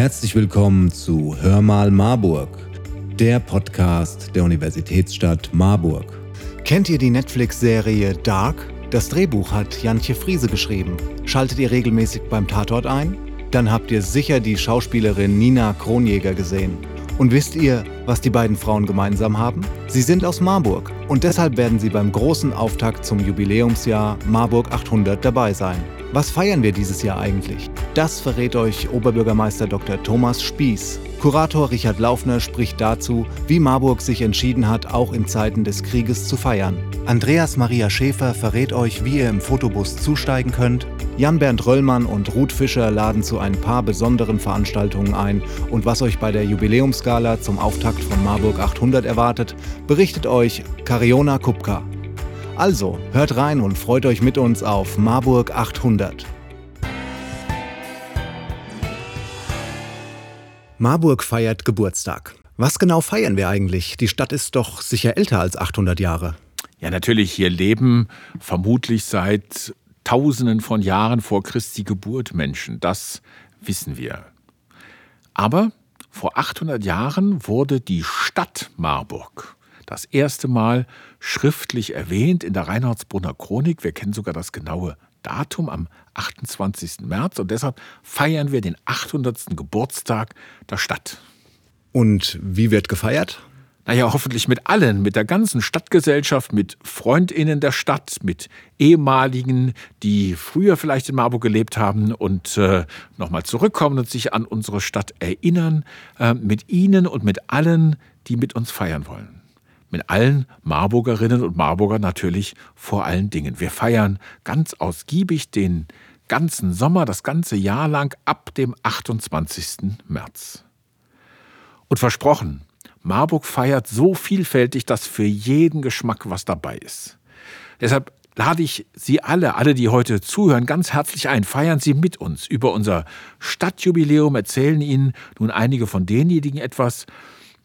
Herzlich willkommen zu Hör mal Marburg, der Podcast der Universitätsstadt Marburg. Kennt ihr die Netflix-Serie Dark? Das Drehbuch hat Jantje Friese geschrieben. Schaltet ihr regelmäßig beim Tatort ein? Dann habt ihr sicher die Schauspielerin Nina Kronjäger gesehen. Und wisst ihr, was die beiden Frauen gemeinsam haben? Sie sind aus Marburg und deshalb werden sie beim großen Auftakt zum Jubiläumsjahr Marburg 800 dabei sein. Was feiern wir dieses Jahr eigentlich? Das verrät euch Oberbürgermeister Dr. Thomas Spieß. Kurator Richard Laufner spricht dazu, wie Marburg sich entschieden hat, auch in Zeiten des Krieges zu feiern. Andreas Maria Schäfer verrät euch, wie ihr im Fotobus zusteigen könnt. Jan-Bernd Röllmann und Ruth Fischer laden zu ein paar besonderen Veranstaltungen ein und was euch bei der Jubiläumsgala zum Auftakt von Marburg 800 erwartet, berichtet euch Kariona Kupka. Also, hört rein und freut euch mit uns auf Marburg 800. Marburg feiert Geburtstag. Was genau feiern wir eigentlich? Die Stadt ist doch sicher älter als 800 Jahre. Ja, natürlich, hier leben vermutlich seit Tausenden von Jahren vor Christi Geburt Menschen. Das wissen wir. Aber vor 800 Jahren wurde die Stadt Marburg das erste Mal schriftlich erwähnt in der Reinhardsbrunner Chronik. Wir kennen sogar das genaue Datum am 28. März und deshalb feiern wir den 800. Geburtstag der Stadt. Und wie wird gefeiert? Naja, hoffentlich mit allen, mit der ganzen Stadtgesellschaft, mit Freundinnen der Stadt, mit ehemaligen, die früher vielleicht in Marburg gelebt haben und äh, nochmal zurückkommen und sich an unsere Stadt erinnern, äh, mit ihnen und mit allen, die mit uns feiern wollen mit allen Marburgerinnen und Marburger natürlich vor allen Dingen. Wir feiern ganz ausgiebig den ganzen Sommer, das ganze Jahr lang ab dem 28. März. Und versprochen, Marburg feiert so vielfältig, dass für jeden Geschmack was dabei ist. Deshalb lade ich Sie alle, alle, die heute zuhören, ganz herzlich ein. Feiern Sie mit uns über unser Stadtjubiläum, erzählen Ihnen nun einige von denjenigen etwas,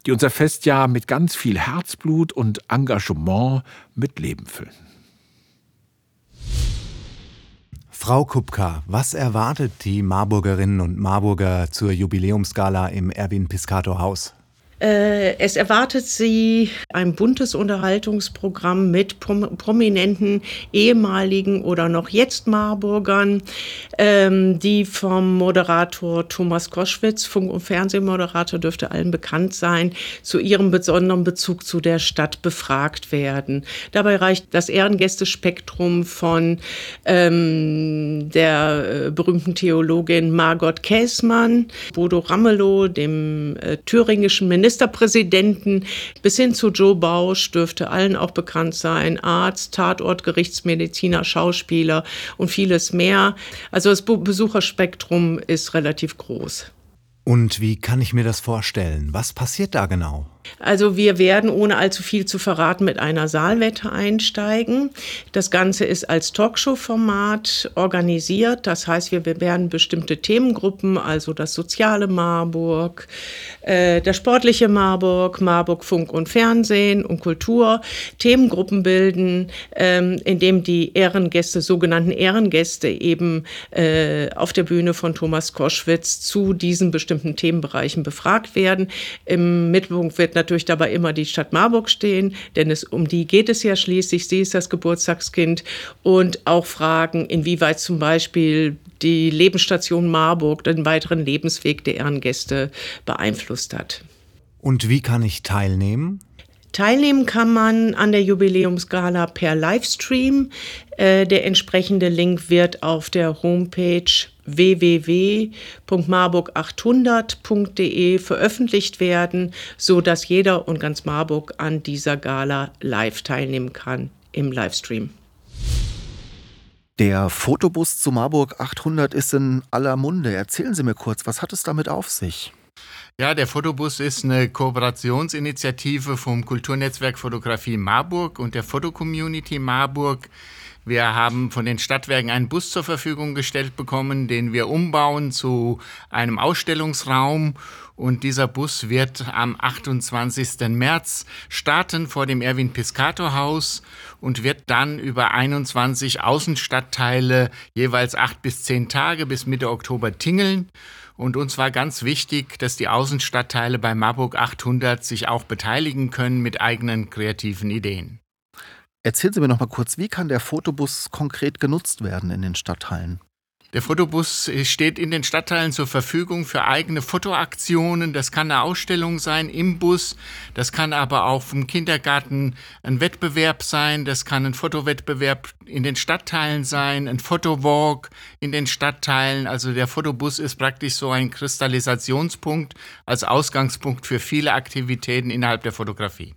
die unser Festjahr mit ganz viel Herzblut und Engagement mit Leben füllen. Frau Kupka, was erwartet die Marburgerinnen und Marburger zur Jubiläumsgala im Erwin Piscator Haus? Äh, es erwartet Sie ein buntes Unterhaltungsprogramm mit prominenten ehemaligen oder noch jetzt Marburgern, ähm, die vom Moderator Thomas Koschwitz, Funk- und Fernsehmoderator, dürfte allen bekannt sein, zu ihrem besonderen Bezug zu der Stadt befragt werden. Dabei reicht das Ehrengästespektrum von ähm, der äh, berühmten Theologin Margot Käßmann, Bodo Ramelow, dem äh, thüringischen Minister, Ministerpräsidenten bis hin zu Joe Bausch dürfte allen auch bekannt sein. Arzt, Tatort, Gerichtsmediziner, Schauspieler und vieles mehr. Also das Besucherspektrum ist relativ groß. Und wie kann ich mir das vorstellen? Was passiert da genau? Also wir werden, ohne allzu viel zu verraten, mit einer Saalwette einsteigen. Das Ganze ist als Talkshow-Format organisiert. Das heißt, wir werden bestimmte Themengruppen, also das soziale Marburg, äh, der sportliche Marburg, Marburg Funk und Fernsehen und Kultur, Themengruppen bilden, ähm, indem die Ehrengäste, sogenannten Ehrengäste eben äh, auf der Bühne von Thomas Koschwitz zu diesen bestimmten Themenbereichen befragt werden. Im Mittelpunkt wird natürlich dabei immer die Stadt Marburg stehen, denn es, um die geht es ja schließlich. Sie ist das Geburtstagskind und auch fragen, inwieweit zum Beispiel die Lebensstation Marburg den weiteren Lebensweg der Ehrengäste beeinflusst hat. Und wie kann ich teilnehmen? Teilnehmen kann man an der Jubiläumsgala per Livestream. Äh, der entsprechende Link wird auf der Homepage www.marburg800.de veröffentlicht werden, so dass jeder und ganz Marburg an dieser Gala live teilnehmen kann im Livestream. Der Fotobus zu Marburg 800 ist in aller Munde. Erzählen Sie mir kurz, was hat es damit auf sich? Ja, der Fotobus ist eine Kooperationsinitiative vom Kulturnetzwerk Fotografie Marburg und der Fotocommunity Marburg. Wir haben von den Stadtwerken einen Bus zur Verfügung gestellt bekommen, den wir umbauen zu einem Ausstellungsraum. Und dieser Bus wird am 28. März starten vor dem Erwin Piscator Haus und wird dann über 21 Außenstadtteile jeweils acht bis zehn Tage bis Mitte Oktober tingeln. Und uns war ganz wichtig, dass die Außenstadtteile bei Marburg 800 sich auch beteiligen können mit eigenen kreativen Ideen. Erzählen Sie mir noch mal kurz, wie kann der Fotobus konkret genutzt werden in den Stadtteilen? Der Fotobus steht in den Stadtteilen zur Verfügung für eigene Fotoaktionen. Das kann eine Ausstellung sein im Bus. Das kann aber auch vom Kindergarten ein Wettbewerb sein. Das kann ein Fotowettbewerb in den Stadtteilen sein, ein Fotowalk in den Stadtteilen. Also der Fotobus ist praktisch so ein Kristallisationspunkt als Ausgangspunkt für viele Aktivitäten innerhalb der Fotografie.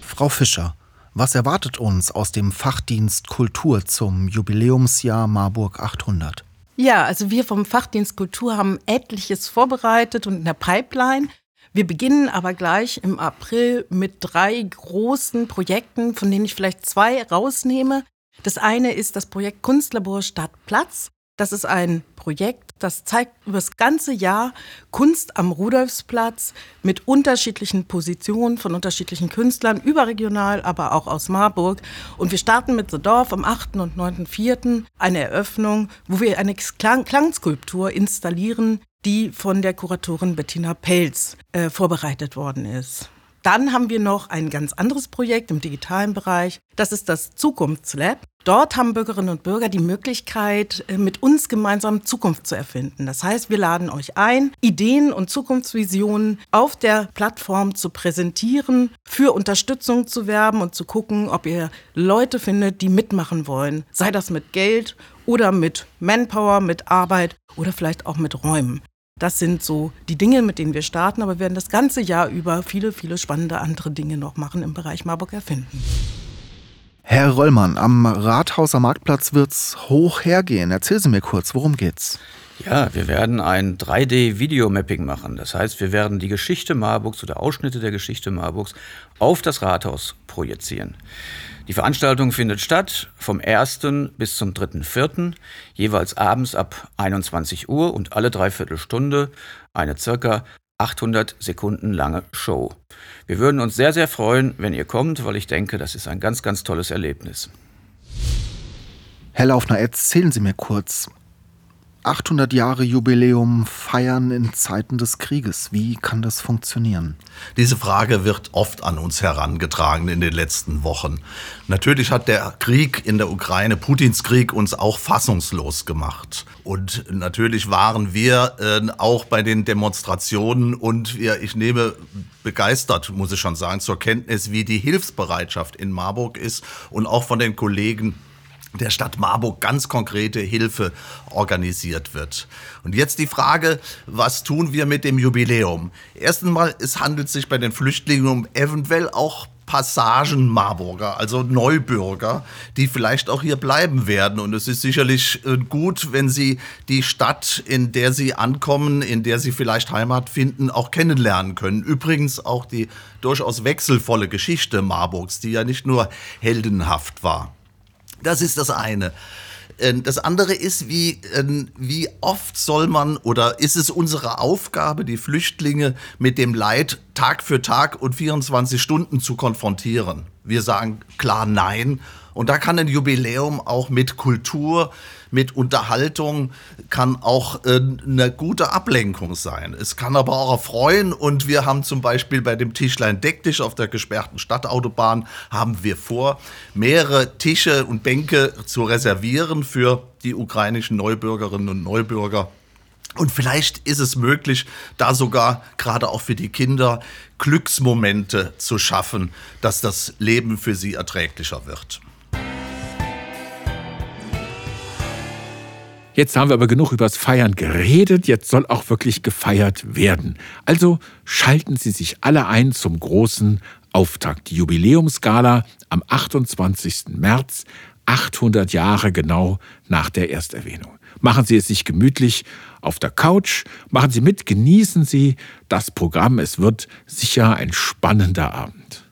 Frau Fischer, was erwartet uns aus dem Fachdienst Kultur zum Jubiläumsjahr Marburg 800? Ja, also wir vom Fachdienst Kultur haben etliches vorbereitet und in der Pipeline. Wir beginnen aber gleich im April mit drei großen Projekten, von denen ich vielleicht zwei rausnehme. Das eine ist das Projekt Kunstlabor Stadtplatz. Das ist ein Projekt, das zeigt über das ganze Jahr Kunst am Rudolfsplatz mit unterschiedlichen Positionen von unterschiedlichen Künstlern, überregional, aber auch aus Marburg. Und wir starten mit The Dorf am 8. und 9.4. eine Eröffnung, wo wir eine Klang Klangskulptur installieren, die von der Kuratorin Bettina Pelz äh, vorbereitet worden ist. Dann haben wir noch ein ganz anderes Projekt im digitalen Bereich. Das ist das Zukunftslab. Dort haben Bürgerinnen und Bürger die Möglichkeit, äh, mit uns gemeinsam Zukunft zu erfinden. Das heißt, wir laden euch ein, Ideen und Zukunftsvisionen auf der Plattform zu präsentieren, für Unterstützung zu werben und zu gucken, ob ihr Leute findet, die mitmachen wollen. Sei das mit Geld oder mit Manpower, mit Arbeit oder vielleicht auch mit Räumen. Das sind so die Dinge, mit denen wir starten, aber wir werden das ganze Jahr über viele, viele spannende andere Dinge noch machen im Bereich Marburg erfinden. Herr Röllmann, am Rathauser Marktplatz wird's hoch hergehen. Erzählen Sie mir kurz, worum geht's? Ja, wir werden ein 3D-Videomapping machen. Das heißt, wir werden die Geschichte Marburgs oder Ausschnitte der Geschichte Marburgs auf das Rathaus projizieren. Die Veranstaltung findet statt vom 1. bis zum 3.4., jeweils abends ab 21 Uhr und alle dreiviertel Stunde eine circa 800 Sekunden lange Show. Wir würden uns sehr, sehr freuen, wenn ihr kommt, weil ich denke, das ist ein ganz, ganz tolles Erlebnis. Herr Laufner, erzählen Sie mir kurz, 800 Jahre Jubiläum feiern in Zeiten des Krieges. Wie kann das funktionieren? Diese Frage wird oft an uns herangetragen in den letzten Wochen. Natürlich hat der Krieg in der Ukraine, Putins Krieg, uns auch fassungslos gemacht. Und natürlich waren wir äh, auch bei den Demonstrationen und wir, ich nehme begeistert, muss ich schon sagen, zur Kenntnis, wie die Hilfsbereitschaft in Marburg ist und auch von den Kollegen der Stadt Marburg ganz konkrete Hilfe organisiert wird. Und jetzt die Frage, was tun wir mit dem Jubiläum? Erstens mal, es handelt sich bei den Flüchtlingen um eventuell auch Passagen Marburger, also Neubürger, die vielleicht auch hier bleiben werden. Und es ist sicherlich äh, gut, wenn sie die Stadt, in der sie ankommen, in der sie vielleicht Heimat finden, auch kennenlernen können. Übrigens auch die durchaus wechselvolle Geschichte Marburgs, die ja nicht nur heldenhaft war. Das ist das eine. Ähm, das andere ist, wie, ähm, wie oft soll man oder ist es unsere Aufgabe, die Flüchtlinge mit dem Leid Tag für Tag und 24 Stunden zu konfrontieren? Wir sagen klar Nein. Und da kann ein Jubiläum auch mit Kultur, mit Unterhaltung kann auch äh, eine gute Ablenkung sein. Es kann aber auch erfreuen und wir haben zum Beispiel bei dem Tischlein Decktisch auf der gesperrten Stadtautobahn haben wir vor, mehrere Tische und Bänke zu reservieren für die ukrainischen Neubürgerinnen und Neubürger. Und vielleicht ist es möglich, da sogar gerade auch für die Kinder Glücksmomente zu schaffen, dass das Leben für sie erträglicher wird. Jetzt haben wir aber genug übers Feiern geredet, jetzt soll auch wirklich gefeiert werden. Also schalten Sie sich alle ein zum großen Auftakt. Die Jubiläumsgala am 28. März, 800 Jahre genau nach der Ersterwähnung. Machen Sie es sich gemütlich auf der Couch, machen Sie mit, genießen Sie das Programm. Es wird sicher ein spannender Abend.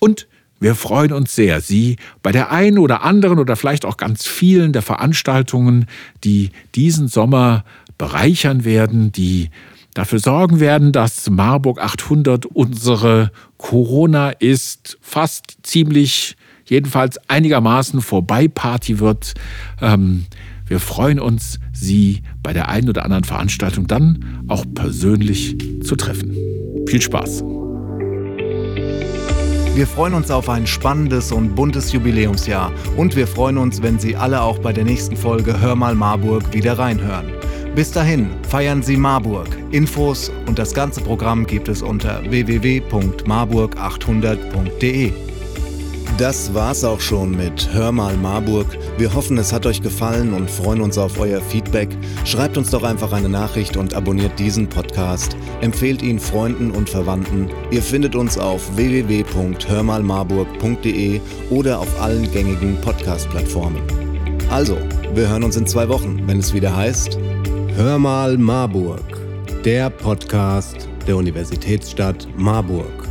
Und wir freuen uns sehr, Sie bei der einen oder anderen oder vielleicht auch ganz vielen der Veranstaltungen, die diesen Sommer bereichern werden, die dafür sorgen werden, dass Marburg 800 unsere Corona ist fast ziemlich, jedenfalls einigermaßen vorbei Party wird. Ähm, Wir freuen uns, Sie bei der einen oder anderen Veranstaltung dann auch persönlich zu treffen. Viel Spaß! Wir freuen uns auf ein spannendes und buntes Jubiläumsjahr und wir freuen uns, wenn Sie alle auch bei der nächsten Folge Hör mal Marburg wieder reinhören. Bis dahin, feiern Sie Marburg. Infos und das ganze Programm gibt es unter www.marburg800.de. Das war's auch schon mit Hör mal Marburg. Wir hoffen, es hat euch gefallen und freuen uns auf euer Feedback. Schreibt uns doch einfach eine Nachricht und abonniert diesen Podcast. Empfehlt ihn Freunden und Verwandten. Ihr findet uns auf www.hörmalmarburg.de oder auf allen gängigen Podcast-Plattformen. Also, wir hören uns in zwei Wochen, wenn es wieder heißt Hör mal Marburg, der Podcast der Universitätsstadt Marburg.